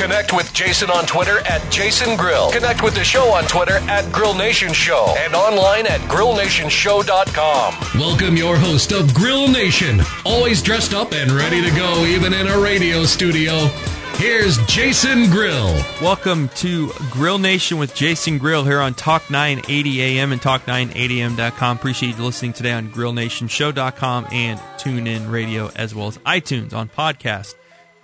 Connect with Jason on Twitter at Jason Grill. Connect with the show on Twitter at Grill Nation Show and online at grillnationshow.com. Welcome your host of Grill Nation, always dressed up and ready to go, even in a radio studio. Here's Jason Grill. Welcome to Grill Nation with Jason Grill here on Talk 980 AM and Talk980am.com. Appreciate you listening today on GrillNationShow.com and TuneIn Radio as well as iTunes on podcast.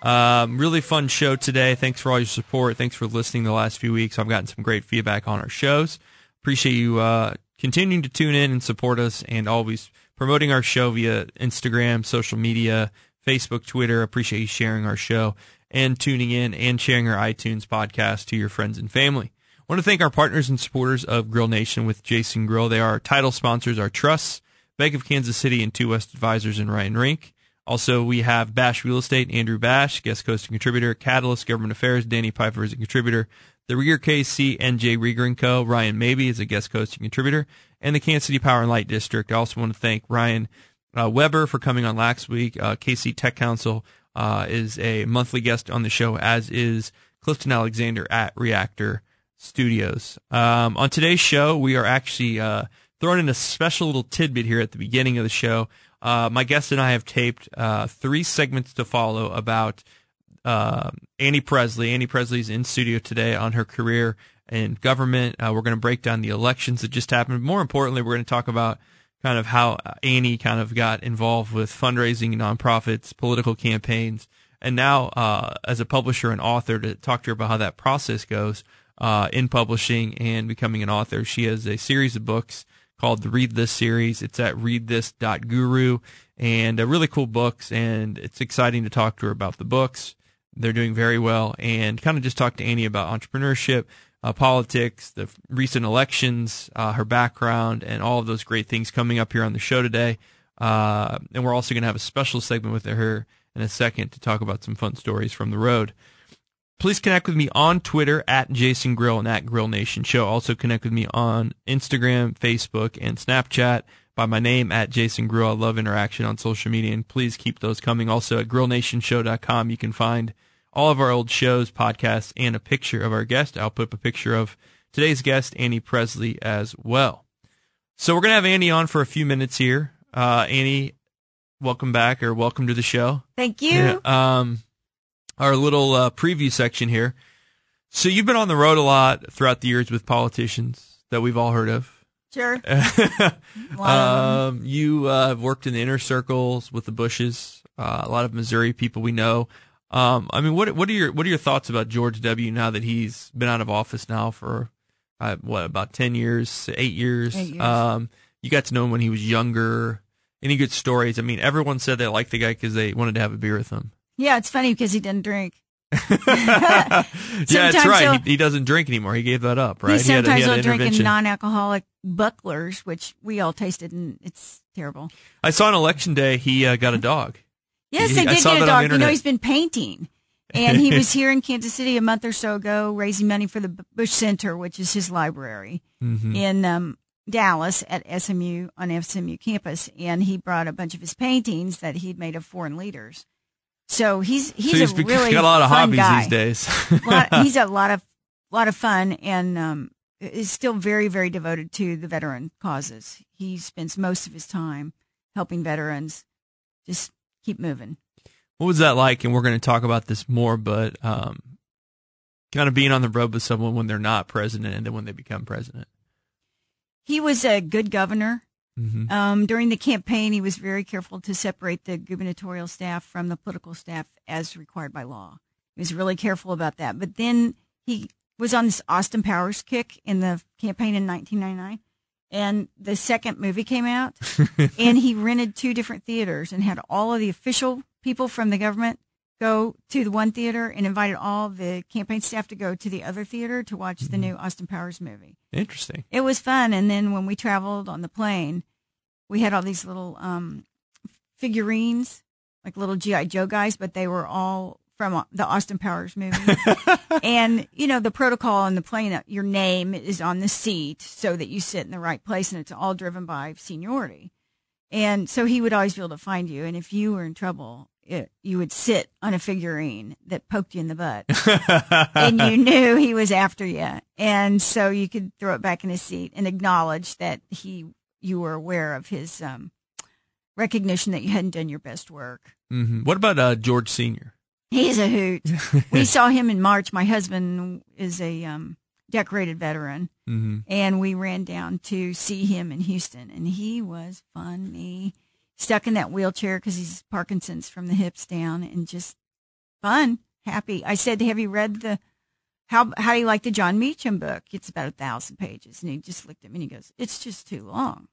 Um, really fun show today. Thanks for all your support. Thanks for listening the last few weeks. I've gotten some great feedback on our shows. Appreciate you uh, continuing to tune in and support us and always promoting our show via Instagram, social media, Facebook, Twitter. Appreciate you sharing our show and tuning in and sharing our iTunes podcast to your friends and family. I want to thank our partners and supporters of Grill Nation with Jason Grill. They are our title sponsors, our trusts, Bank of Kansas City and Two West Advisors and Ryan Rink. Also, we have Bash Real Estate, Andrew Bash, guest host and contributor, Catalyst Government Affairs, Danny Pfeiffer is a contributor, the Rieger KC, NJ Rieger and Co. Ryan Maybee is a guest host and contributor, and the Kansas City Power and Light District. I also want to thank Ryan uh, Weber for coming on last week. Uh, KC Tech Council uh, is a monthly guest on the show, as is Clifton Alexander at Reactor Studios. Um, on today's show, we are actually uh, throwing in a special little tidbit here at the beginning of the show. Uh, my guest and I have taped uh, three segments to follow about uh, Annie Presley. Annie Presley's in studio today on her career in government. Uh, we're going to break down the elections that just happened. More importantly, we're going to talk about kind of how Annie kind of got involved with fundraising, nonprofits, political campaigns, and now uh, as a publisher and author to talk to her about how that process goes uh, in publishing and becoming an author. She has a series of books called the Read This series. It's at readthis.guru and uh, really cool books. And it's exciting to talk to her about the books. They're doing very well and kind of just talk to Annie about entrepreneurship, uh, politics, the recent elections, uh, her background, and all of those great things coming up here on the show today. Uh, and we're also going to have a special segment with her in a second to talk about some fun stories from the road. Please connect with me on Twitter at Jason Grill and at Grill Nation Show. Also connect with me on Instagram, Facebook, and Snapchat by my name at Jason Grill. I love interaction on social media, and please keep those coming. Also at GrillNationShow.com, you can find all of our old shows, podcasts, and a picture of our guest. I'll put up a picture of today's guest, Annie Presley, as well. So we're gonna have Annie on for a few minutes here. Uh, Annie, welcome back or welcome to the show. Thank you. Yeah, um, our little uh, preview section here. So you've been on the road a lot throughout the years with politicians that we've all heard of. Sure. um, you uh, have worked in the inner circles with the Bushes. Uh, a lot of Missouri people we know. Um, I mean, what what are your what are your thoughts about George W. Now that he's been out of office now for uh, what about ten years, eight years? Eight years. Um, you got to know him when he was younger. Any good stories? I mean, everyone said they liked the guy because they wanted to have a beer with him. Yeah, it's funny because he didn't drink. yeah, that's right. He, he doesn't drink anymore. He gave that up, right? He had sometimes an will drink in non-alcoholic Bucklers, which we all tasted, and it's terrible. I saw on election day he uh, got a dog. Yes, He- they I did get a dog. You know, he's been painting, and he was here in Kansas City a month or so ago, raising money for the Bush Center, which is his library Mm-hmm. in um, Dallas at SMU on SMU campus, and he brought a bunch of his paintings that he'd made of foreign leaders. So he's he's, so he's a really got a lot of fun hobbies guy. these days. lot, he's a lot of lot of fun and um, is still very very devoted to the veteran causes. He spends most of his time helping veterans. Just keep moving. what was that like? And we're going to talk about this more, but um, kind of being on the road with someone when they're not president and then when they become president. He was a good governor. Mm-hmm. Um, during the campaign, he was very careful to separate the gubernatorial staff from the political staff as required by law. He was really careful about that. But then he was on this Austin Powers kick in the campaign in 1999. And the second movie came out, and he rented two different theaters and had all of the official people from the government go to the one theater and invited all the campaign staff to go to the other theater to watch the new Austin Powers movie. Interesting. It was fun. And then when we traveled on the plane, we had all these little um, figurines, like little GI Joe guys, but they were all from the Austin Powers movie. and you know the protocol on the plane, uh, your name is on the seat so that you sit in the right place, and it's all driven by seniority. And so he would always be able to find you. And if you were in trouble, it, you would sit on a figurine that poked you in the butt, and you knew he was after you. And so you could throw it back in his seat and acknowledge that he you were aware of his um, recognition that you hadn't done your best work. hmm What about uh, George Senior? He's a hoot. we saw him in March. My husband is a um, decorated veteran, hmm and we ran down to see him in Houston, and he was funny. Stuck in that wheelchair because he's Parkinson's from the hips down, and just fun, happy. I said, "Have you read the how How do you like the Jon Meacham book? It's about a thousand pages." And he just looked at me and he goes, "It's just too long."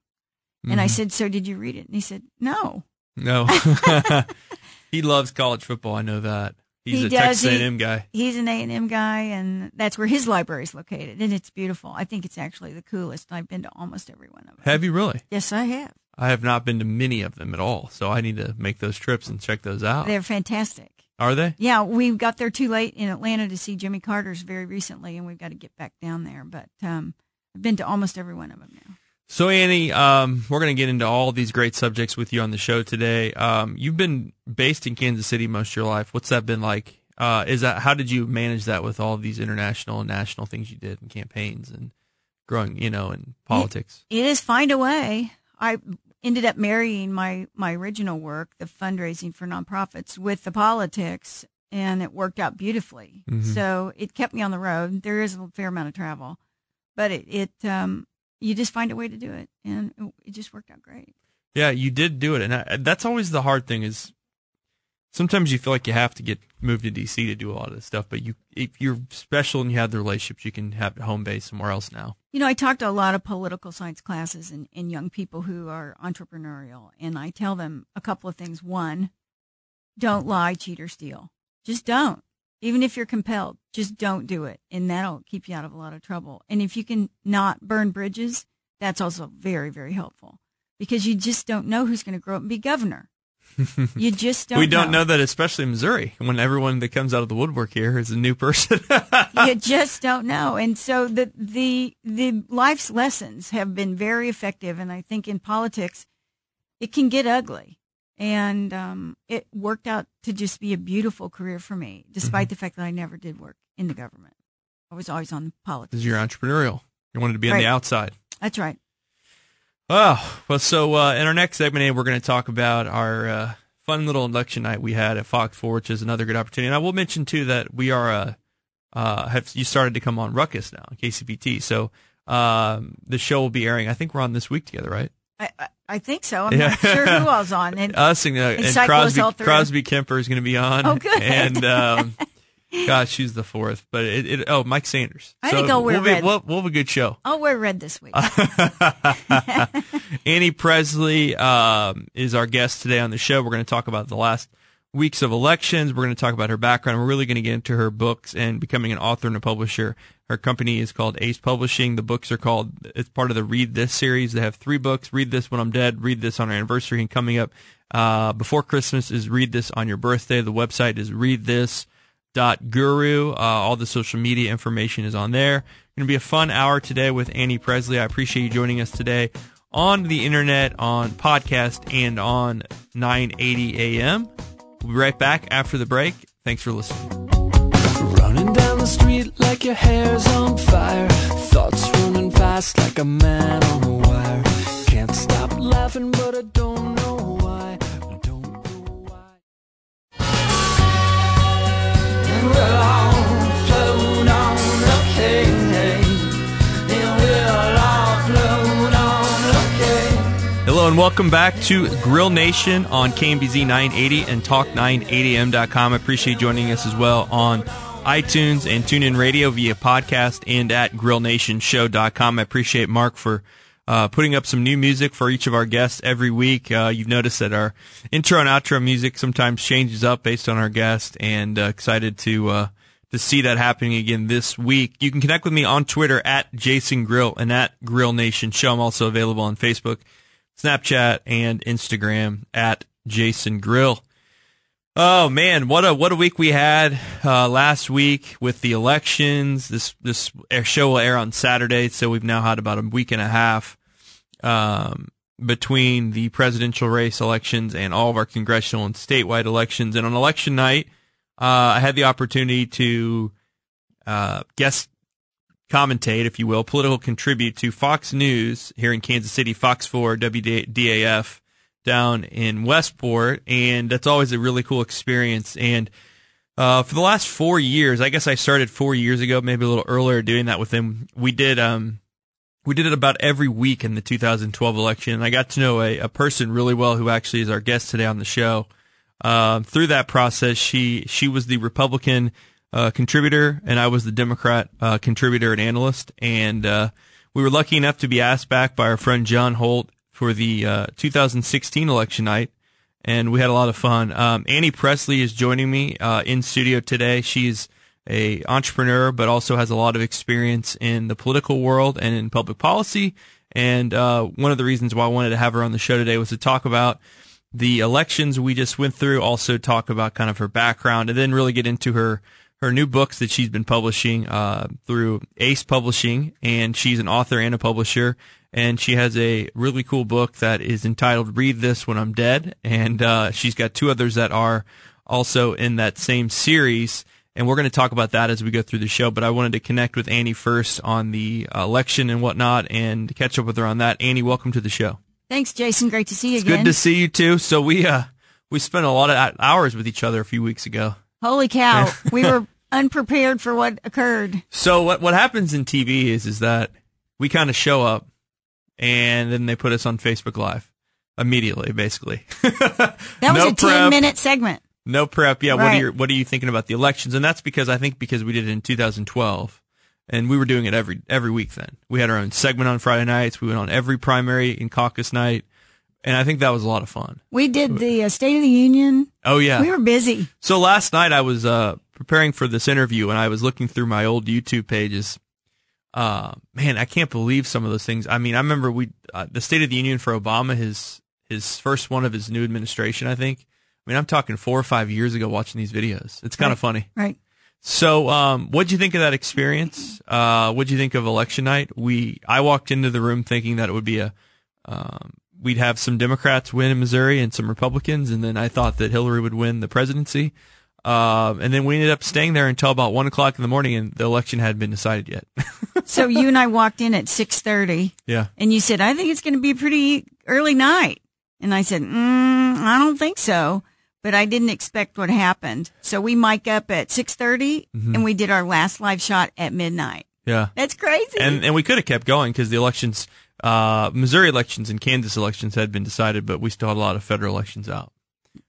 And I mm-hmm. said, "So did you read it?" And he said, "No." No. he loves college football. I know that. He's He a does. Texas A&M guy. He's an A and M guy, and that's where his library is located, and it's beautiful. I think it's actually the coolest. I've been to almost every one of them. Have you really? Yes, I have. I have not been to many of them at all, so I need to make those trips and check those out. They're fantastic. Are they? Yeah, we got there too late in Atlanta to see Jimmy Carter's very recently, and we've got to get back down there. But um, I've been to almost every one of them now. So Annie, um, we're going to get into all these great subjects with you on the show today. Um, you've been based in Kansas City most of your life. What's that been like? Uh, is that how did you manage that with all of these international and national things you did and campaigns and growing, you know, in politics? It is find a way. I ended up marrying my my original work, the fundraising for nonprofits, with the politics, and it worked out beautifully. Mhm. So it kept me on the road. There is a fair amount of travel, but it, it um, you just find a way to do it, and it, just worked out great. Yeah, you did do it, and I, that's always the hard thing. Is sometimes you feel like you have to get moved to DC to do a lot of this stuff, but you if you're special and you have the relationships, you can have home base somewhere else now. You know, I talk to a lot of political science classes and, and young people who are entrepreneurial, and I tell them a couple of things. One, don't lie, cheat, or steal. Just don't. Even if you're compelled, just don't do it. And that'll keep you out of a lot of trouble. And if you can not burn bridges, that's also very, very helpful because you just don't know who's going to grow up and be governor. you just don't we don't know. that, especially in Missouri, when everyone that comes out of the woodwork here is a new person. you just don't know. And so the the the life's lessons have been very effective. And I think in politics, it can get ugly. And um, it worked out to just be a beautiful career for me, despite the fact that I never did work in the government. I was always on politics. Because you're entrepreneurial, you wanted to be on the outside. That's right. Oh, well, so uh, in our next segment, we're going to talk about our uh, fun little election night we had at Fox 4, which is another good opportunity. And I will mention, too, that we are, uh, uh, have you started to come on Ruckus now, KCPT. So um, the show will be airing, I think we're on this week together, right? I, I, I think so. I'm Yeah. not sure who was on. And Us and, uh, and Cyclos Crosby. Crosby Kemper is going to be on. Oh, good. And, um, gosh, who's the fourth? But it, it oh, Mike Sanders. I think I'll wear we'll, be, red. we'll, we'll have a good show. I'll wear red this week. Annie Presley um, is our guest today on the show. We're going to talk about the last weeks of elections. We're going to talk about her background. We're really going to get into her books and becoming an author and a publisher. Her company is called Ace Publishing. The books are called, it's part of the Read This series. They have three books Read This When I'm Dead, Read This on our anniversary, and coming up uh, before Christmas is Read This on Your Birthday. The website is Read This guru. Uh, all the social media information is on there. Going to be a fun hour today with Annie Presley. I appreciate you joining us today on the internet, on podcast, and on 980 AM. We'll be right back after the break. Thanks for listening. Running down the street like your hair's on fire. Thoughts running fast like a man on a wire. Can't stop laughing, but I don't know And welcome back to Grill Nation on KMBZ 980 and Talk980m.com. I appreciate joining us as well on iTunes and TuneIn Radio via podcast and at GrillNationShow.com. I appreciate Mark for uh, putting up some new music for each of our guests every week. Uh, you've noticed that our intro and outro music sometimes changes up based on our guest, and uh, excited to uh, to see that happening again this week. You can connect with me on Twitter at Jason Grill and at Grill Nation Show. I'm also available on Facebook, Snapchat, and Instagram at Jason Grill. Oh man, what a what a week we had uh, last week with the elections. This this show will air on Saturday, so we've now had about a week and a half um, between the presidential race elections and all of our congressional and statewide elections. And on election night, uh, I had the opportunity to uh, guest commentate, if you will, political contribute to Fox News here in Kansas City, Fox 4, WDAF down in Westport, and that's always a really cool experience. And uh, for the last four years, I guess I started four years ago, maybe a little earlier, doing that with him. We did um, we did it about every week in the 2012 election. And I got to know a, a person really well who actually is our guest today on the show. Uh, through that process, she she was the Republican uh, contributor, and I was the Democrat uh, contributor and analyst. And uh, we were lucky enough to be asked back by our friend John Holt for the uh, 2016 election night, and we had a lot of fun. Um, Annie Presley is joining me uh, in studio today. She's a entrepreneur, but also has a lot of experience in the political world and in public policy. And uh, one of the reasons why I wanted to have her on the show today was to talk about the elections we just went through. Also talk about kind of her background, and then really get into her her new books that she's been publishing uh, through Ace Publishing, and she's an author and a publisher and she has a really cool book that is entitled "Read This When I'm Dead," and uh, she's got two others that are also in that same series. And we're going to talk about that as we go through the show. But I wanted to connect with Annie first on the election and whatnot, and catch up with her on that. Annie, welcome to the show. Thanks, Jason. Great to see you it's again. Good to see you too. So we uh we spent a lot of hours with each other a few weeks ago. Holy cow! we were unprepared for what occurred. So what what happens in TV is is that we kind of show up and then they put us on Facebook Live immediately, basically. that was no a ten minute segment. No prep. Yeah. Right. What are you What are you thinking about the elections? And that's because I think because we did it in 2012, and we were doing it every every week. Then we had our own segment on Friday nights. We went on every primary and caucus night. And I think that was a lot of fun. We did the uh, State of the Union. Oh yeah, we were busy. So last night I was uh, preparing for this interview, and I was looking through my old YouTube pages, uh, man, I can't believe some of those things. I mean, I remember we, uh, the State of the Union for Obama, his, his first one of his new administration, I think. I mean, I'm talking four or five years ago watching these videos. It's kind right. of funny. Right. So, um, what'd you think of that experience? Uh, what'd you think of election night? We, I walked into the room thinking that it would be a, um, we'd have some Democrats win in Missouri and some Republicans, and then I thought that Hillary would win the presidency. Uh, and then we ended up staying there until about one o'clock in the morning, and the election hadn't been decided yet. so you and I walked in at six thirty. Yeah. And you said, "I think it's going to be a pretty early night," and I said, mm, "I don't think so." But I didn't expect what happened. So we mic up at six mm-hmm. and we did our last live shot at midnight. Yeah. That's crazy. And and we could have kept going because the elections, uh, Missouri elections and Kansas elections had been decided, but we still had a lot of federal elections out.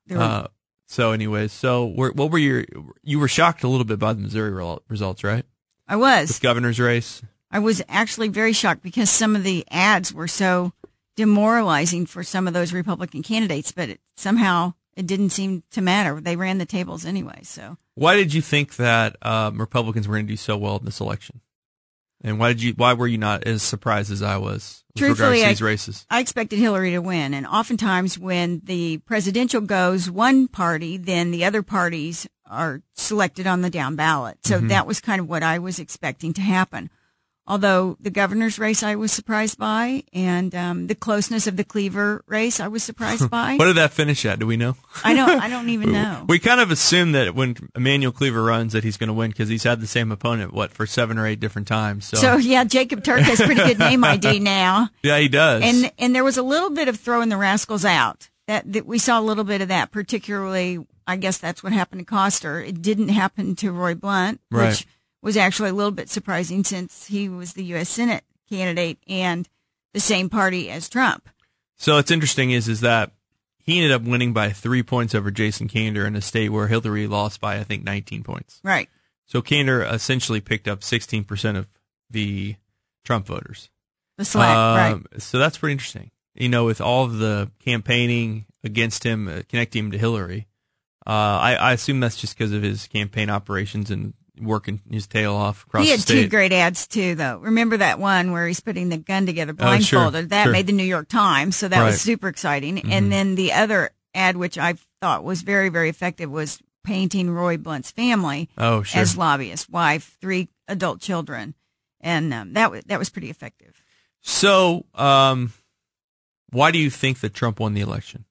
Uh, so, anyways, so what were your? You were shocked a little bit by the Missouri results, right? I was. With governor's race. I was actually very shocked because some of the ads were so demoralizing for some of those Republican candidates, but it, somehow it didn't seem to matter. They ran the tables anyway. So, why did you think that um, Republicans were going to do so well in this election? And why did you? Why were you not as surprised as I was with Truthfully, regards to these races? I, I expected Hillary to win, and oftentimes when the presidential goes one party, then the other parties are selected on the down ballot. So mm-hmm. that was kind of what I was expecting to happen. Although the governor's race I was surprised by, and um, the closeness of the Cleaver race I was surprised by. what did that finish at? Do we know? I don't. I don't even know. we kind of assume that when Emanuel Cleaver runs, that he's going to win because he's had the same opponent what for seven or eight different times. So, so yeah, Jacob Turk has pretty good name ID now. Yeah, he does. And and there was a little bit of throwing the rascals out. That, that we saw a little bit of that, particularly. I guess that's what happened to Koster. It didn't happen to Roy Blunt, right. which was actually a little bit surprising since he was the U.S. Senate candidate and the same party as Trump. So it's interesting is is that he ended up winning by three points over Jason Kander in a state where Hillary lost by I think 19 points. Right. So Kander essentially picked up 16% of the Trump voters. The right. Um, So that's pretty interesting. You know, with all of the campaigning against him, uh, connecting him to Hillary, uh, I, I assume that's just because of his campaign operations and working his tail off across He had two great ads too, though. Remember that one where he's putting the gun together Oh, sure, blindfolded? that sure. made the New York Times, so that Right. was super exciting. Mhm. And then the other ad, which I thought was very, very effective, was painting Roy Blunt's family Oh, sure. as lobbyists, wife, three adult children, and um, that was that was pretty effective. So, um, why do you think that Trump won the election?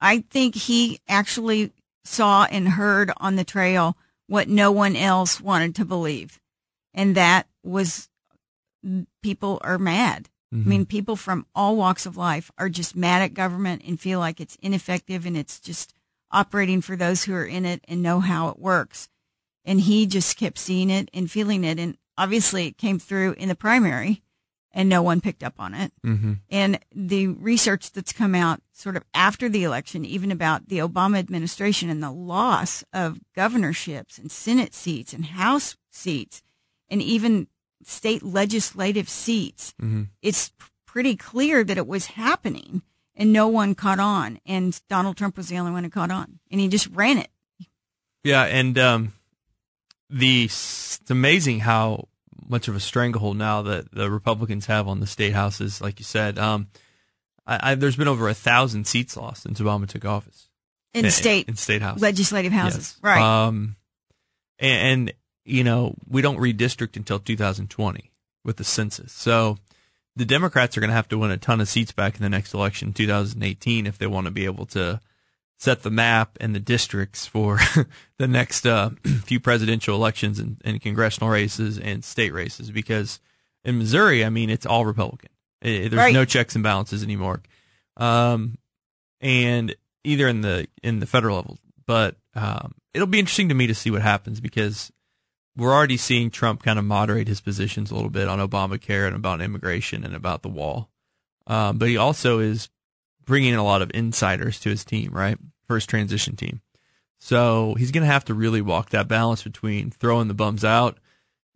I think he actually saw and heard on the trail what no one else wanted to believe. And that was people are mad. I mm-hmm. mean, people from all walks of life are just mad at government and feel like it's ineffective and it's just operating for those who are in it and know how it works. And he just kept seeing it and feeling it. And obviously it came through in the primary and no one picked up on it. Mm-hmm. And the research that's come out sort of after the election, even about the Obama administration and the loss of governorships and Senate seats and House seats and even state legislative seats, Mhm. it's pretty clear that it was happening and no one caught on. And Donald Trump was the only one who caught on and he just ran it. Yeah, and um, the it's amazing how much of a stranglehold now that the Republicans have on the state houses. Like you said, um, I, I, there's been over a thousand seats lost since Obama took office In state in state houses, legislative houses. Yes. Right. Um, and, and you know we don't redistrict until 2020 with the census, so the Democrats are going to have to win a ton of seats back in the next election, 2018, if they want to be able to set the map and the districts for the next uh, few presidential elections and, and congressional races and state races. Because in Missouri, I mean, it's all Republican. Eh, there's Right. no checks and balances anymore. Um, and either in the in the federal level, but um, it'll be interesting to me to see what happens because we're already seeing Trump kind of moderate his positions a little bit on Obamacare and about immigration and about the wall. Um, but he also is bringing in a lot of insiders to his team, right? His transition team. So he's going to have to really walk that balance between throwing the bums out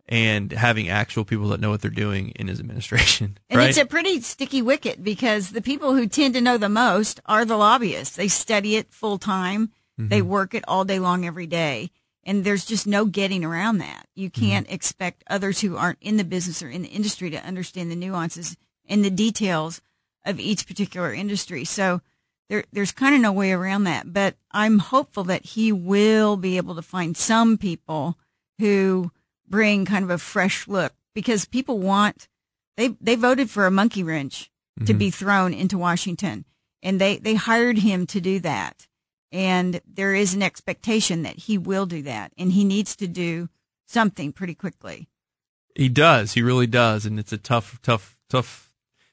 and having actual people that know what they're doing in his administration. And right? it's a pretty sticky wicket because the people who tend to know the most are the lobbyists. They study it full time. They mm-hmm. work it all day long every day. And there's just no getting around that. You mm-hmm. can't expect others who aren't in the business or in the industry to understand the nuances and the details of each particular industry. So there, there's kind of no way around that. But I'm hopeful that he will be able to find some people who bring kind of a fresh look because people want they they voted for a monkey wrench to mm-hmm. be thrown into Washington, and they they hired him to do that. And there is an expectation that he will do that, and he needs to do something pretty quickly. He does. He really does. And it's a tough, tough, tough.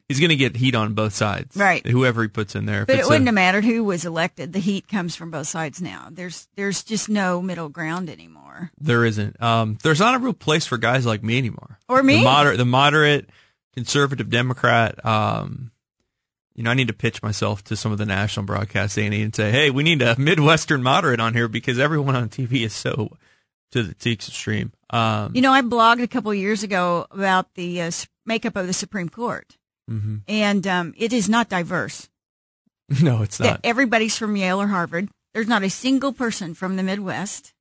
He's going to get heat on both sides. Right. Whoever he puts in there. But it wouldn't have mattered who was elected. The heat comes from both sides now. There's there's just no middle ground anymore. There isn't. Um, there's not a real place for guys like me anymore. Or me. The moderate, the moderate conservative Democrat. Um, you know, I need to pitch myself to some of the national broadcasts A&E say, hey, we need a Midwestern moderate on here because everyone on TV is so to the to extreme. Um, You know, I blogged a couple of years ago about the uh, makeup of the Supreme Court, mhm. and um, it is not diverse. no, it's not. everybody's from Yale or Harvard. There's not a single person from the Midwest,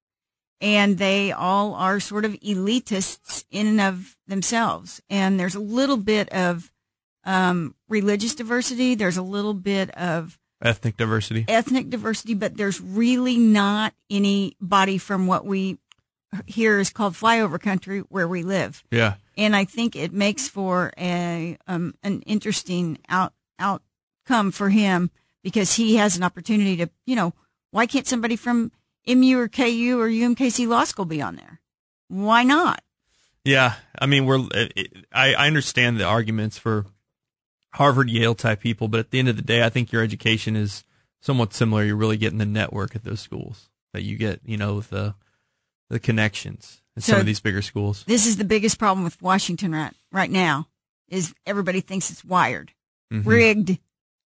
and they all are sort of elitists in and of themselves. And there's a little bit of um, religious diversity. There's a little bit of Ethnic diversity. ethnic diversity, but there's really not anybody from what we here is called flyover country where we live Yeah. and I think it makes for a um, an interesting out outcome for him because he has an opportunity to, you know, why can't somebody from MU or KU or UMKC Law School be on there? Why not? Yeah, I mean, we're. I I understand the arguments for Harvard, Yale type people, but at the end of the day, I think your education is somewhat similar. You're really getting the network at those schools that you get, you know, with the the connections at some of these bigger schools. This is the biggest problem with Washington right right now is everybody thinks it's wired, Mhm. rigged,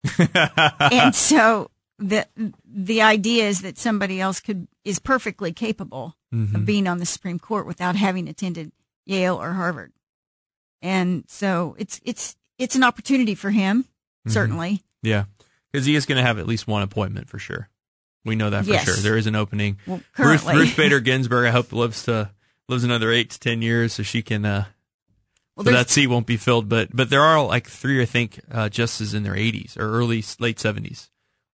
and so the the idea is that somebody else could is perfectly capable Mhm. of being on the Supreme Court without having attended Yale or Harvard. and so it's it's it's an opportunity for him, Mm-hmm. certainly. Yeah, because he is going to have at least one appointment for sure. We know that for Yes. sure. There is an opening. Well, Ruth, Ruth Bader Ginsburg, I hope lives to lives another eight to ten years, so she can. Uh, well, so that seat won't be filled, but but there are like three, I think, uh, justices in their 80s or early late 70s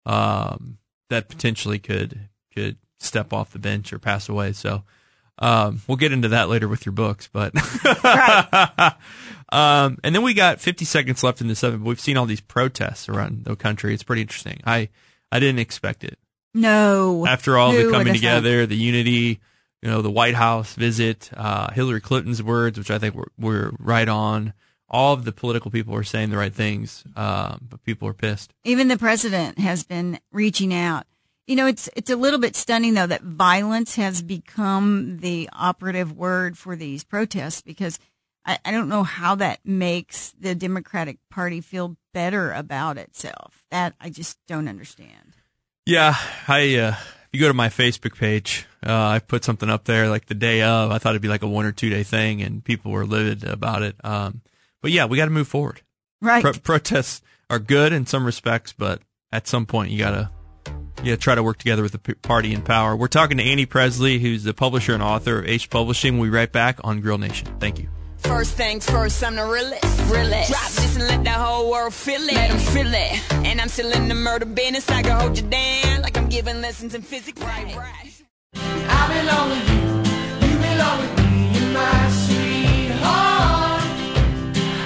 um, that potentially could could step off the bench or pass away. So um, we'll get into that later with your books, but um, and then we got 50 seconds left in the seven. But We've seen all these protests around the country. It's pretty interesting. I I didn't expect it no after all the coming together, the unity, you know, the White House visit, uh, Hillary Clinton's words, which I think were, were right on. All of the political people were saying the right things, um, but people are pissed. Even the president has been reaching out. You know, it's it's a little bit stunning though that violence has become the operative word for these protests because I, I don't know how that makes the Democratic Party feel better about itself. That I just don't understand. Yeah, I. Uh, if you go to my Facebook page, uh, I put something up there like the day of. I thought it'd be like a one or two day thing, and people were livid about it. Um, but yeah, we got to move forward. Right. Pro- protests are good in some respects, but at some point you gotta yeah try to work together with the party in power. We're talking to Annie Presley, who's the publisher and author of H Publishing. We'll be right back on Grill Nation. Thank you. First things first, I'm the realest. realest. Drop this and let the whole world feel it. Let 'em feel it. And I'm still in the murder business. I can hold you down like I'm giving lessons in physics. Right, right. I belong with you. You belong with me. You're my sweetheart.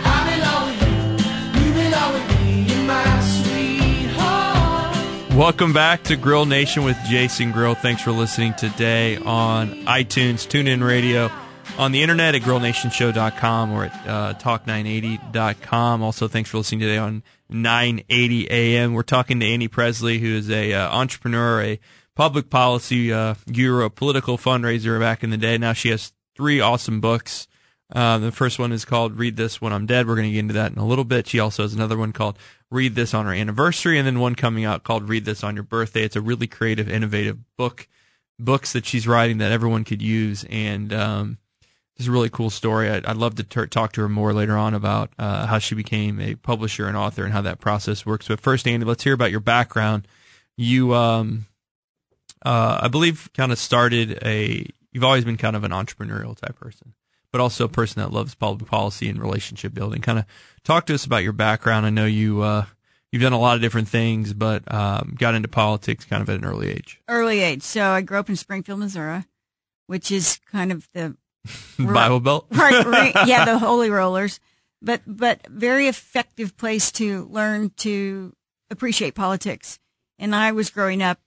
I belong with you. You belong with me. You're my sweetheart. Welcome back to Grill Nation with Jason Grill. Thanks for listening today on iTunes, TuneIn Radio, on the internet at grillnationshow.com or at uh, talk980.com. Also, thanks for listening today on 980 AM. We're talking to Annie Presley, who is a uh, entrepreneur, a public policy uh, guru, a political fundraiser back in the day. Now she has three awesome books. Uh, the first one is called Read This When I'm Dead. We're going to get into that in a little bit. She also has another one called Read This on Her Anniversary, and then one coming out called Read This on Your Birthday. It's a really creative, innovative book, books that she's writing that everyone could use, and um, it's a really cool story. I'd, I'd love to t- talk to her more later on about uh, how she became a publisher and author and how that process works. But first, Andy, let's hear about your background. You, um, uh, I believe, kind of started a. You've always been kind of an entrepreneurial type person but also a person that loves public policy and relationship building. Kind of talk to us about your background. I know you uh, you've done a lot of different things, but um, got into politics kind of at an early age. Early age. So I grew up in Springfield, Missouri, which is kind of the Bible Belt. right, right, yeah, the Holy Rollers, but but very effective place to learn to appreciate politics. And I was growing up,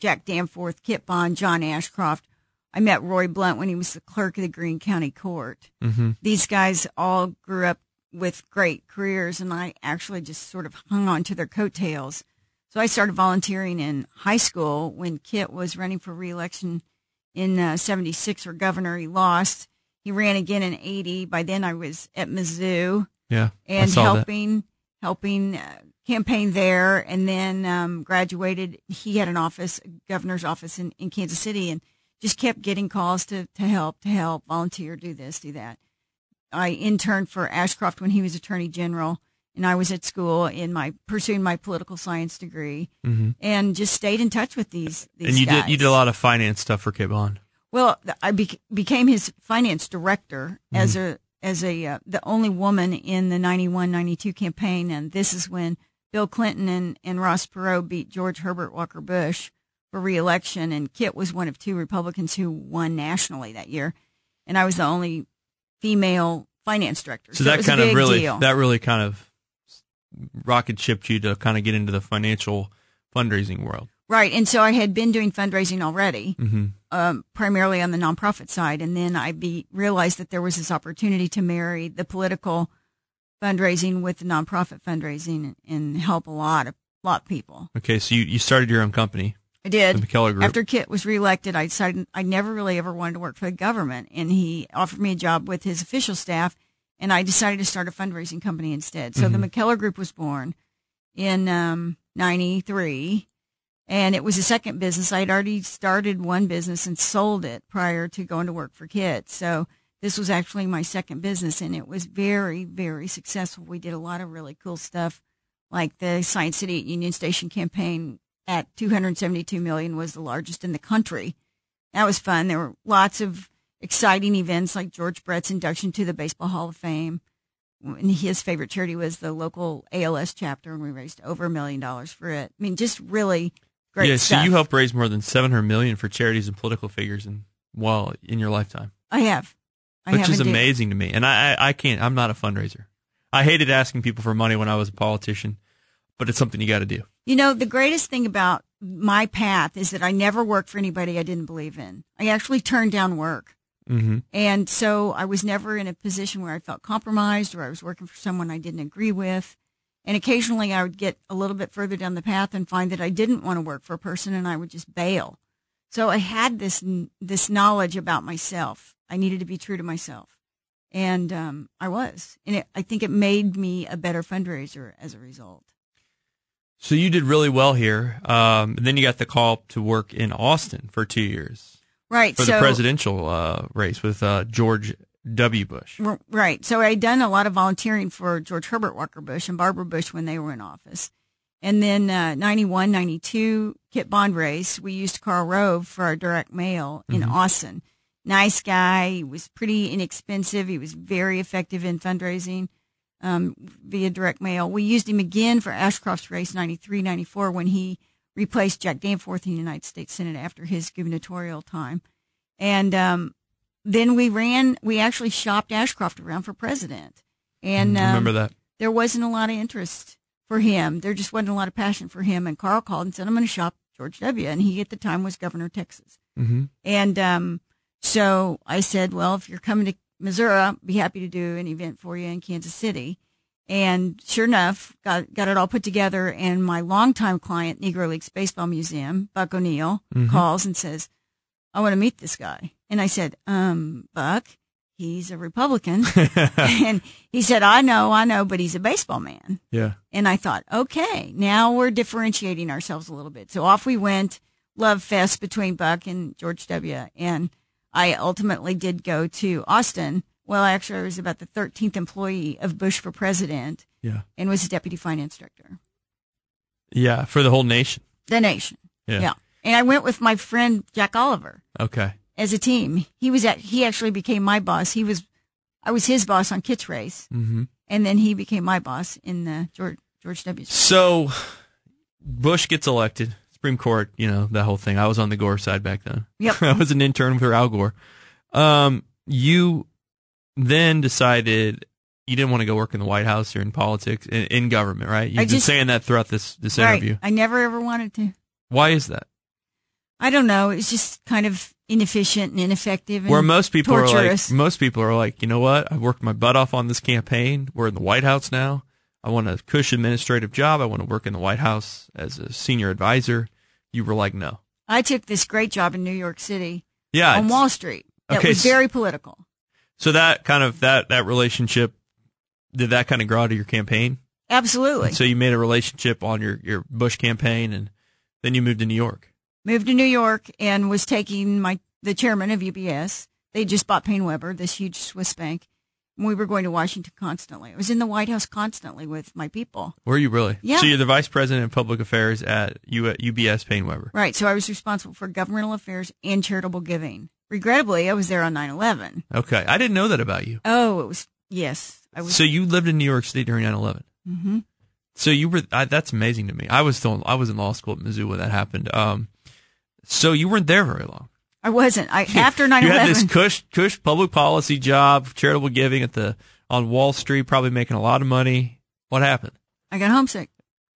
Jack Danforth, Kit Bond, John Ashcroft. I met Roy Blunt when he was the clerk of the Greene County Court. Mm-hmm. These guys all grew up with great careers, and I actually just sort of hung on to their coattails. So I started volunteering in high school when Kit was running for reelection in uh, 76 for governor. He lost. He ran again in 80. By then I was at Mizzou Yeah, and saw that. helping helping uh, campaign there and then um, graduated he had an office governor's office in, in kansas city and just kept getting calls to, to help to help volunteer do this do that i interned for ashcroft when he was attorney general and i was at school in my pursuing my political science degree Mhm. and just stayed in touch with these, these And you guys. did you did a lot of finance stuff for Kit Bond. Well, I bec became his finance director Mm-hmm. as a as a uh, the only woman in the 91-92 campaign, and this is when Bill Clinton and, and Ross Perot beat George Herbert Walker Bush for reelection, and Kit was one of two Republicans who won nationally that year, and I was the only female finance director. So, it that kind of really deal. that really kind of rocket shipped you to kind of get into the financial fundraising world. right, and so I had been doing fundraising already. Mm-hmm. um, primarily on the nonprofit side, and then I be realized that there was this opportunity to marry the political fundraising with the nonprofit fundraising and help a lot of lot of people. Okay, so you, you started your own company, I did. the. McKellar Group. After Kit was reelected, I decided I never really ever wanted to work for the government, and he offered me a job with his official staff, and I decided to start a fundraising company instead. So the McKellar Group was born in um, '93, and it was a second business. I had already started one business and sold it prior to going to work for Kit. So this was actually my second business, and it was very, very successful. We did a lot of really cool stuff, like the Science City at Union Station campaign at 272 million was the largest in the country. That was fun. There were lots of exciting events like George Brett's induction to the Baseball Hall of Fame. And his favorite charity was the local ALS chapter, and we raised over a million dollars for it. I mean, just really great yeah, stuff. so you helped raise more than 700 million for charities and political figures in well in your lifetime, I have. I which have is indeed. amazing to me. And I, I I can't. I'm not a fundraiser. I hated asking people for money when I was a politician, but it's something you got to do. You know, the greatest thing about my path is that I never worked for anybody I didn't believe in. I actually turned down work. Mm-hmm. And so I was never in a position where I felt compromised or I was working for someone I didn't agree with. And occasionally I would get a little bit further down the path and find that I didn't want to work for a person and I would just bail. So I had this, this knowledge about myself. I needed to be true to myself. And, um, I was. And it, I think it made me a better fundraiser as a result. So you did really well here. Um, and then you got the call to work in Austin for two years Right. for so, the presidential uh, race with uh, George W. Bush. Right. So I'd done a lot of volunteering for George Herbert Walker Bush and Barbara Bush when they were in office. And then uh, 91, 92, Kit Bond race, we used Karl Rove for our direct mail in Austin. Nice guy. He was pretty inexpensive. He was very effective in fundraising um, via direct mail. We used him again for Ashcroft's race 93, 94 when he replaced Jack Danforth in the United States Senate after his gubernatorial time. And um, then we ran, we actually shopped Ashcroft around for president. And I um, remember that. there wasn't a lot of interest for him. There just wasn't a lot of passion for him. And Karl called and said, I'm going to shop George W. And he at the time was governor of Texas. Mm-hmm. And um, so I said, well, if you're coming to Missouri, I'll be happy to do an event for you in Kansas City. And sure enough, got got it all put together. And my longtime client, Negro Leagues Baseball Museum, Buck O'Neil, calls and says, I want to meet this guy. And I said, um, Buck, he's a Republican. and he said, I know, I know, but he's a baseball man. Yeah. And I thought, okay, now we're differentiating ourselves a little bit. So off we went, love fest between Buck and George W. And I ultimately did go to Austin. Well, actually, I was about the 13th employee of Bush for president Yeah. and was a deputy finance director. Yeah. For the whole nation. The nation. Yeah. And I went with my friend Jack Oliver Okay. as a team. He was at, he actually became my boss. He was, I was his boss on Kit's race. Mm-hmm. And then he became my boss in the George, George W. So Bush gets elected, Supreme Court, you know, that whole thing. I was on the Gore side back then. Yep. I was an intern for Al Gore. Um, you then decided you didn't want to go work in the White House or in politics, in, in government, right? You've I been just- saying that throughout this, this Right. interview. I never ever wanted to. Why is that? I don't know. It's just kind of inefficient and ineffective. And Where most people torturous. are like, most people are like, you know what? I worked my butt off on this campaign. We're in the White House now. I want a cush administrative job. I want to work in the White House as a senior advisor. You were like, no. I took this great job in New York City Yeah. on Wall Street. That Okay, was very political. So that kind of that that relationship did that kind of grow out of your campaign? Absolutely. And so you made a relationship on your your Bush campaign, and then you moved to New York. Moved to New York and was taking my the chairman of UBS. They just bought PaineWebber, this huge Swiss bank. And we were going to Washington constantly. I was in the White House constantly with my people. Were you really? Yeah. So you're the vice president of public affairs at U- UBS PaineWebber. Right. So I was responsible for governmental affairs and charitable giving. Regrettably, I was there on 9/11. Okay, I didn't know that about you. Oh, it was yes. I was So you lived in New York City during 9/11. hmm So you were I, that's amazing to me. I was still I was in law school at Mizzou when that happened. Um, so you weren't there very long. I wasn't. I after You had this cush cush public policy job, charitable giving at the on Wall Street, probably making a lot of money. What happened? I got homesick.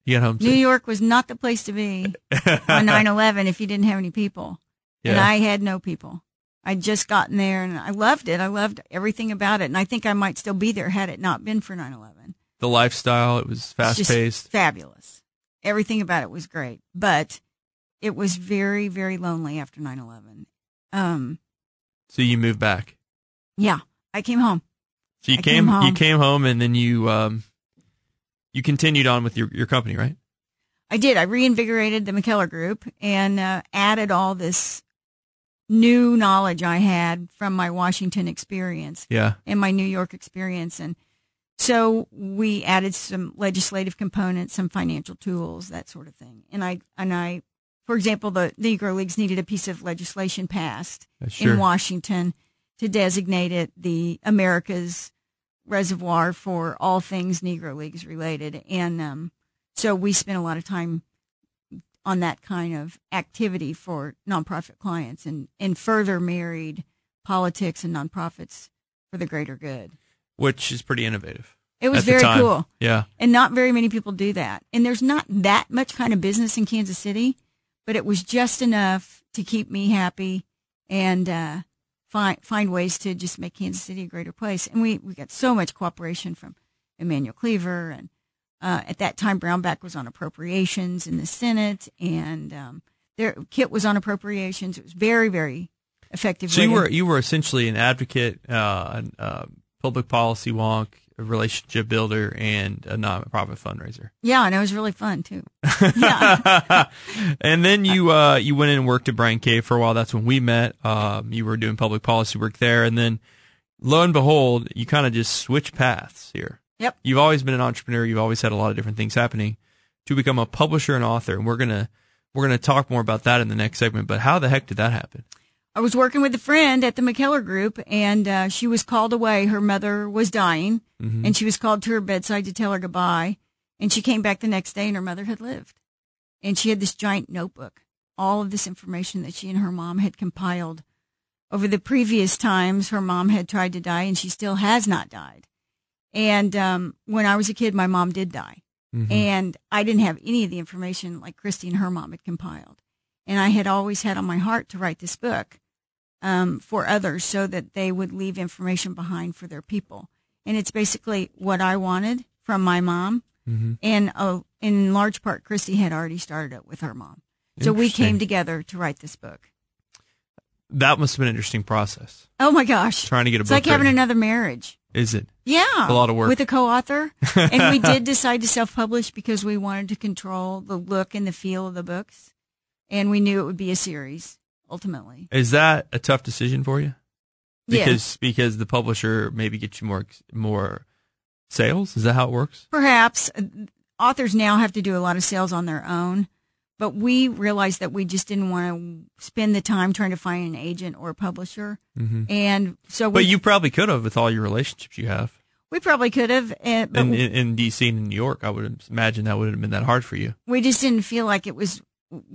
You got homesick. New York was not the place to be on 9/11 if you didn't have any people. And I had no people. I'd just gotten there and I loved it. I loved everything about it. And I think I might still be there had it not been for 9/11. the lifestyle. It was fast paced. Fabulous. Everything about it was great, but it was very very lonely after 9/11. Um So you moved back. yeah, I came home. So you I came, came home. you came home and then you um you continued on with your your company, right? I did. I reinvigorated the McKellar Group and uh, added all this new knowledge I had from my Washington experience Yeah. and my New York experience. And so we added some legislative components, some financial tools, that sort of thing. And I, and I, for example, the Negro Leagues needed a piece of legislation passed Sure. in Washington to designate it the America's reservoir for all things Negro Leagues related. And um, so we spent a lot of time on that kind of activity for nonprofit clients and, and further married politics and nonprofits for the greater good. Which is pretty innovative. It was very cool. Yeah. And not very many people do that. And there's not that much kind of business in Kansas City, but it was just enough to keep me happy and uh, find find ways to just make Kansas City a greater place. And we, we got so much cooperation from Emanuel Cleaver. And uh, at that time, Brownback was on appropriations in the Senate, and um, there Kit was on appropriations. It was very, very effective. So you were you were essentially an advocate, uh, an, uh, public policy wonk, a relationship builder, and a nonprofit fundraiser. yeah, and it was really fun too. Yeah. and then you uh, you went in and worked at Bryan Cave for a while. That's when we met. Um, you were doing public policy work there, and then lo and behold, you kind of just switch paths here. Yep. You've always been an entrepreneur. You've always had a lot of different things happening to become a publisher and author. And we're gonna we're gonna talk more about that in the next segment. But how the heck did that happen? I was working with a friend at the McKellar Group, and uh, she was called away. Her mother was dying, and she was called to her bedside to tell her goodbye. And she came back the next day, and her mother had lived. And she had this giant notebook, all of this information that she and her mom had compiled over the previous times her mom had tried to die, and she still has not died. And um, when I was a kid, my mom did die, and I didn't have any of the information like Christy and her mom had compiled. And I had always had on my heart to write this book um, for others so that they would leave information behind for their people. And it's basically what I wanted from my mom. And uh, in large part, Christy had already started it with her mom. So we came together to write this book. That must have been an interesting process. Oh my gosh. Trying to get a it's book like having written. another marriage. Is it? Yeah. A lot of work. With a co-author. and we did decide to self-publish because we wanted to control the look and the feel of the books. And we knew it would be a series ultimately. Is that a tough decision for you? Yeah. Because because the publisher maybe gets you more more sales. Is that how it works? Perhaps authors now have to do a lot of sales on their own, but we realized that we just didn't want to spend the time trying to find an agent or a publisher. And so we, Mm-hmm. But you probably could have with all your relationships you have. we probably could have, uh, in, in, in DC and in New York, I would imagine that wouldn't have been that hard for you. we just didn't feel like it was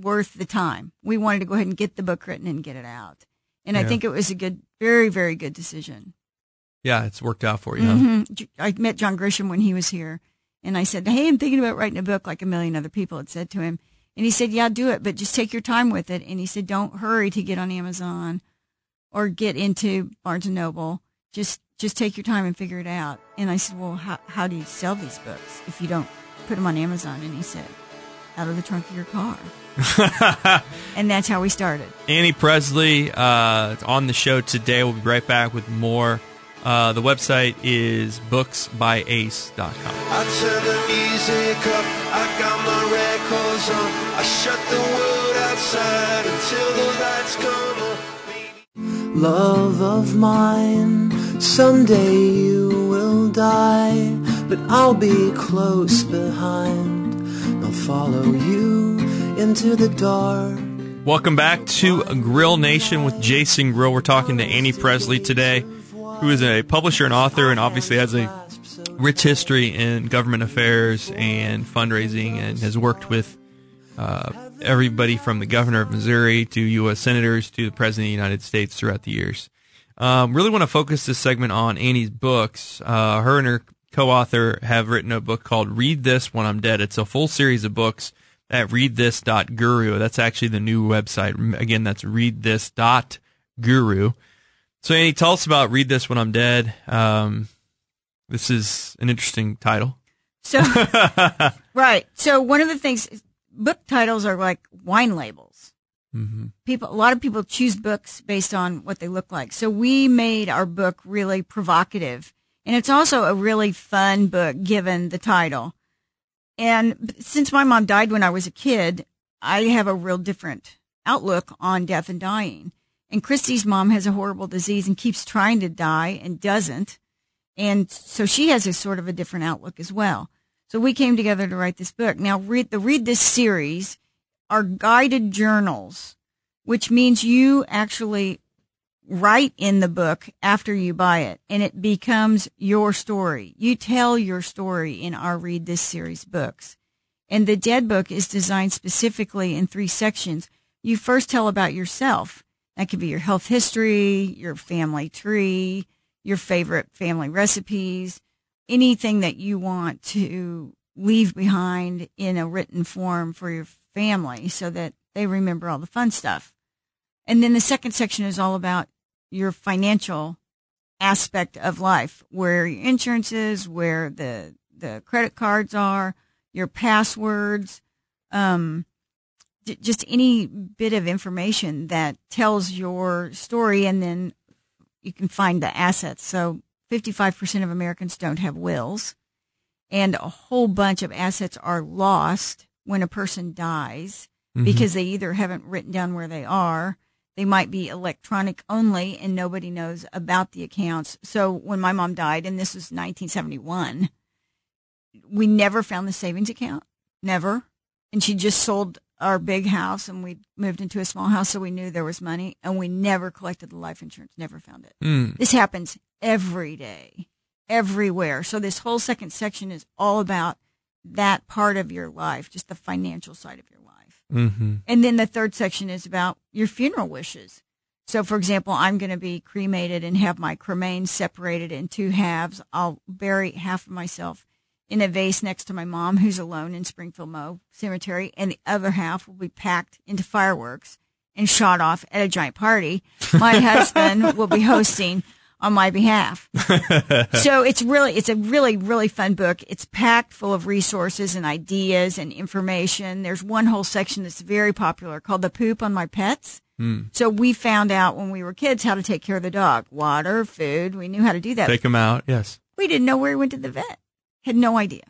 worth the time. We wanted to go ahead and get the book written and get it out. And I think it was a good, very, very good decision. Yeah, it's worked out for you. Huh? hmm I met John Grisham when he was here, and I said, "Hey, I'm thinking about writing a book," like a million other people had said to him. And he said, "Yeah, do it, but just take your time with it." And he said, "Don't hurry to get on Amazon or get into Barnes and Noble. Just just take your time and figure it out." And I said, "Well, how how do you sell these books if you don't put them on Amazon?" And he said, "Out of the trunk of your car." and that's how we started. Annie Presley uh, on the show today. We'll be right back with more. Uh, the website is booksbyace.com. I turn the music up, I got my records on. I shut the world outside until the lights come on. Love of mine, someday you will die, but I'll be close behind. I'll follow you into the dark. Welcome back to Grill Nation with Jason Grill. We're talking to Annie Presley today, who is a publisher and author and obviously has a rich history in government affairs and fundraising and has worked with uh, everybody from the governor of Missouri to U.S. senators to the president of the United States throughout the years. Um, really want to focus this segment on Annie's books. Uh, her and her co-author have written a book called Read This When I'm Dead. It's a full series of books at readthis.guru. That's actually the new website. Again, that's readthis.guru. So Annie, tell us about Read This When I'm Dead. Um, this is an interesting title. So, right. So one of the things, book titles are like wine labels. Mm-hmm. People, a lot of people choose books based on what they look like. So we made our book really provocative, and it's also a really fun book given the title. And since my mom died when I was a kid, I have a real different outlook on death and dying. And Christy's mom has a horrible disease and keeps trying to die and doesn't. And so she has a sort of a different outlook as well. So we came together to write this book. Now read the read this series are guided journals, which means you actually write in the book after you buy it and it becomes your story. You tell your story in our read this series books. And the dead book is designed specifically in three sections. You first tell about yourself. That could be your health history, your family tree, your favorite family recipes, anything that you want to leave behind in a written form for your family so that they remember all the fun stuff. And then the second section is all about your financial aspect of life, where your insurance is, where the, the credit cards are, your passwords, um, just any bit of information that tells your story and then you can find the assets. So 55% of Americans don't have wills and a whole bunch of assets are lost when a person dies mm-hmm. because they either haven't written down where they are. They might be electronic only and nobody knows about the accounts. So when my mom died, and this was 1971, we never found the savings account. Never. And she just sold our big house and we moved into a small house so we knew there was money and we never collected the life insurance, never found it. Mm. This happens every day, everywhere. So this whole second section is all about that part of your life, just the financial side of your life. Mm-hmm. And then the third section is about your funeral wishes. So, for example, I'm going to be cremated and have my cremains separated in two halves. I'll bury half of myself in a vase next to my mom, who's alone in Springfield Mo Cemetery, and the other half will be packed into fireworks and shot off at a giant party. My husband will be hosting on my behalf. so it's really, it's a really, really fun book. It's packed full of resources and ideas and information. There's one whole section that's very popular called the poop on my pets. Mm. So we found out when we were kids how to take care of the dog, water, food. We knew how to do that. Take him out. Yes. We didn't know where he went to the vet. Had no idea.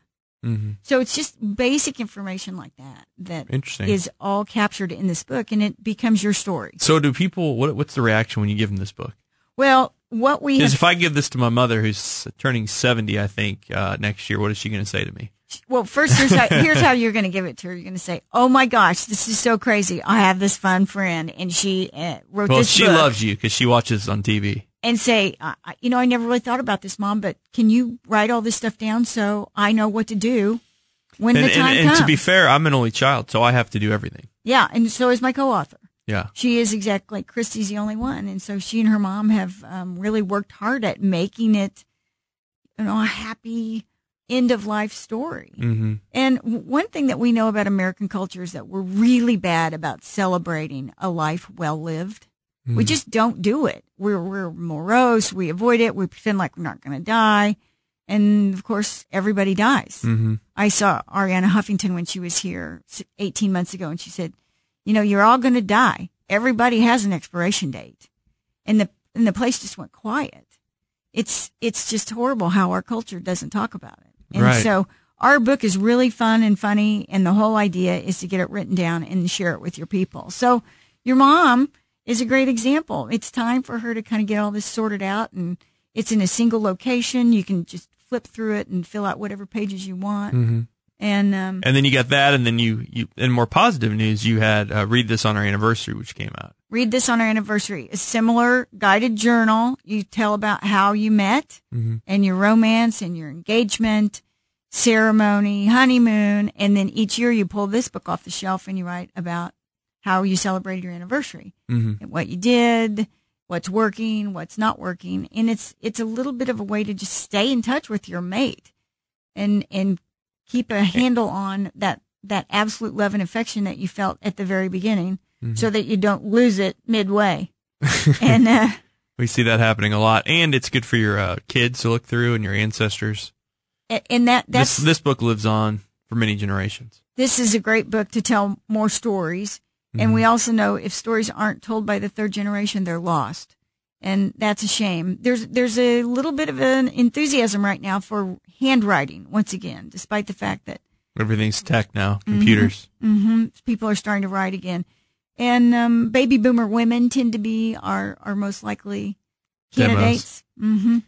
Mm-hmm. So it's just basic information like that that Interesting. is all captured in this book, and it becomes your story. So do people? What, what's the reaction when you give them this book? Well, what we because if I give this to my mother, who's turning seventy, I think uh, next year, what is she going to say to me? Well, first here's how, here's how you're going to give it to her. You're going to say, "Oh my gosh, this is so crazy! I have this fun friend, and she uh, wrote well, this." she book. loves you because she watches on TV and say, you know, I never really thought about this, mom, but can you write all this stuff down so I know what to do when and, the time and, comes? And to be fair, I'm an only child, so I have to do everything. Yeah, and so is my co-author. Yeah, she is exactly. Christy's the only one, and so she and her mom have um, really worked hard at making it, you know, a happy end of life story. Mm-hmm. And one thing that we know about American culture is that we're really bad about celebrating a life well lived. Mm. We just don't do it. We're, we're morose. We avoid it. We pretend like we're not going to die. And of course, everybody dies. Mm-hmm. I saw Arianna Huffington when she was here 18 months ago and she said, you know, you're all going to die. Everybody has an expiration date. And the, and the place just went quiet. It's, it's just horrible how our culture doesn't talk about it. And right. so our book is really fun and funny. And the whole idea is to get it written down and share it with your people. So your mom, is a great example. It's time for her to kind of get all this sorted out and it's in a single location. You can just flip through it and fill out whatever pages you want. Mm-hmm. And um, and then you got that, and then you you in more positive news, you had uh, read this on our anniversary, which came out. Read this on our anniversary, a similar guided journal. You tell about how you met mm-hmm. and your romance and your engagement, ceremony, honeymoon, and then each year you pull this book off the shelf and you write about how you celebrated your anniversary, mm-hmm. what you did, what's working, what's not working, and it's it's a little bit of a way to just stay in touch with your mate, and and keep a handle on that that absolute love and affection that you felt at the very beginning, mm-hmm. so that you don't lose it midway. and uh, we see that happening a lot, and it's good for your uh, kids to look through and your ancestors. And that that's this, this book lives on for many generations. This is a great book to tell more stories and mm-hmm. we also know if stories aren't told by the third generation, they're lost. And that's a shame. There's, there's a little bit of an enthusiasm right now for handwriting once again, despite the fact that everything's tech now, computers. Mm-hmm, mm-hmm, people are starting to write again. and um, baby boomer women tend to be our our most likely candidates. hmm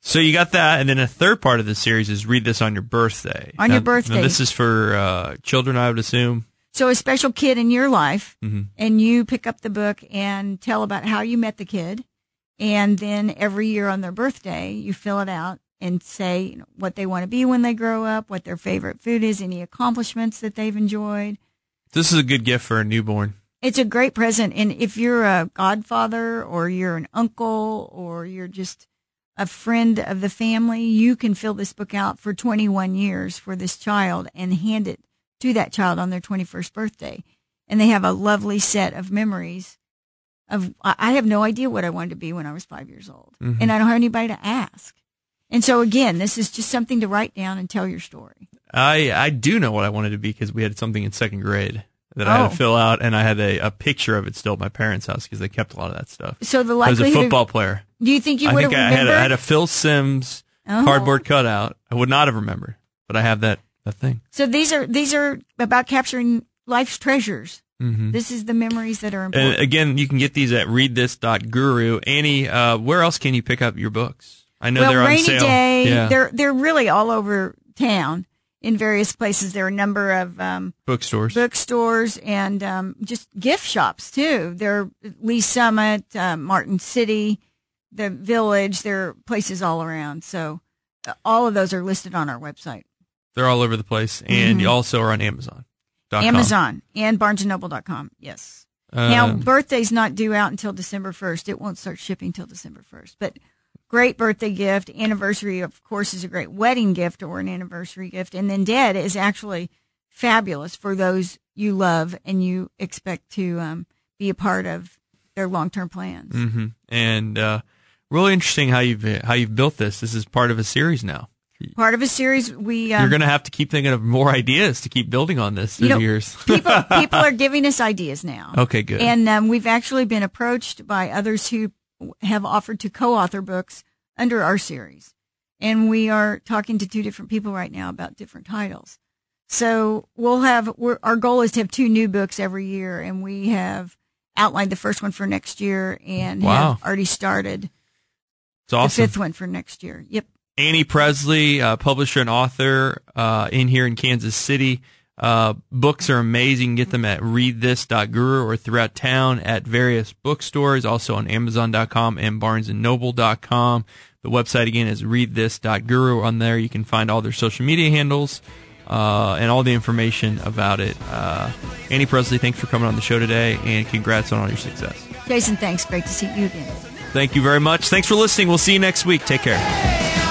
So you got that, and then a third part of the series is read this on your birthday. On your birthday. This is for uh, children, I would assume. So a special kid in your life, Mhm. and you pick up the book and tell about how you met the kid, and then every year on their birthday, you fill it out and say you know, what they want to be when they grow up, what their favorite food is, any accomplishments that they've enjoyed. This is a good gift for a newborn. It's a great present, and if you're a godfather or you're an uncle or you're just a friend of the family, you can fill this book out for 21 years for this child and hand it to that child on their 21st birthday. And they have a lovely set of memories of, I have no idea what I wanted to be when I was five years old. Mhm. And I don't have anybody to ask. And so again, this is just something to write down and tell your story. I I do know what I wanted to be because we had something in second grade that I had Oh. to fill out, and I had a, a picture of it still at my parents' house because they kept a lot of that stuff. So the I was a likelihood of- football player. Do you think you would have think I had, a, I had a Phil Simms Oh. cardboard cutout. I would not have remembered, but I have that that thing. So these are these are about capturing life's treasures. Mhm. This is the memories that are important. And again, you can get these at readthis.guru. Annie, uh, where else can you pick up your books? I know well, they're on rainy sale. day. yeah. They're they're really all over town in various places. There are a number of um, bookstores. bookstores and um, just gift shops too. There are Lee's Summit, uh, Martin City, the Village. There are places all around. So uh, all of those are listed on our website. They're all over the place, and Mhm. you also are on Amazon. Amazon and BarnesandNoble.com. Yes. Um, now, birthday's not due out until December 1st. It won't start shipping till December 1st. But great birthday gift. Anniversary, of course, is a great wedding gift or an anniversary gift. And then dead is actually fabulous for those you love and you expect to um, be a part of their long term plans. hmm And uh, really interesting how you've how you've built this. This is part of a series now. Part of a series we um, You're going to have to keep thinking of more ideas to keep building on this through you know, years. people people are giving us ideas now. Okay, good. And um, we've actually been approached by others who have offered to co-author books under our series, and we are talking to two different people right now about different titles. So we'll have we're, our goal is to have two new books every year, and we have outlined the first one for next year and Wow. have already started It's awesome. the fifth one for next year. Yep. Annie Presley, uh, publisher and author uh, in here in Kansas City. Uh, books are amazing. Get them at readthis.guru or throughout town at various bookstores, also on Amazon.com and BarnesandNoble.com. The website again is readthis.guru. On there, you can find all their social media handles uh, and all the information about it. Uh, Annie Presley, thanks for coming on the show today, and congrats on all your success. Jason, thanks. Great to see you again. Thank you very much. Thanks for listening. We'll see you next week. Take care.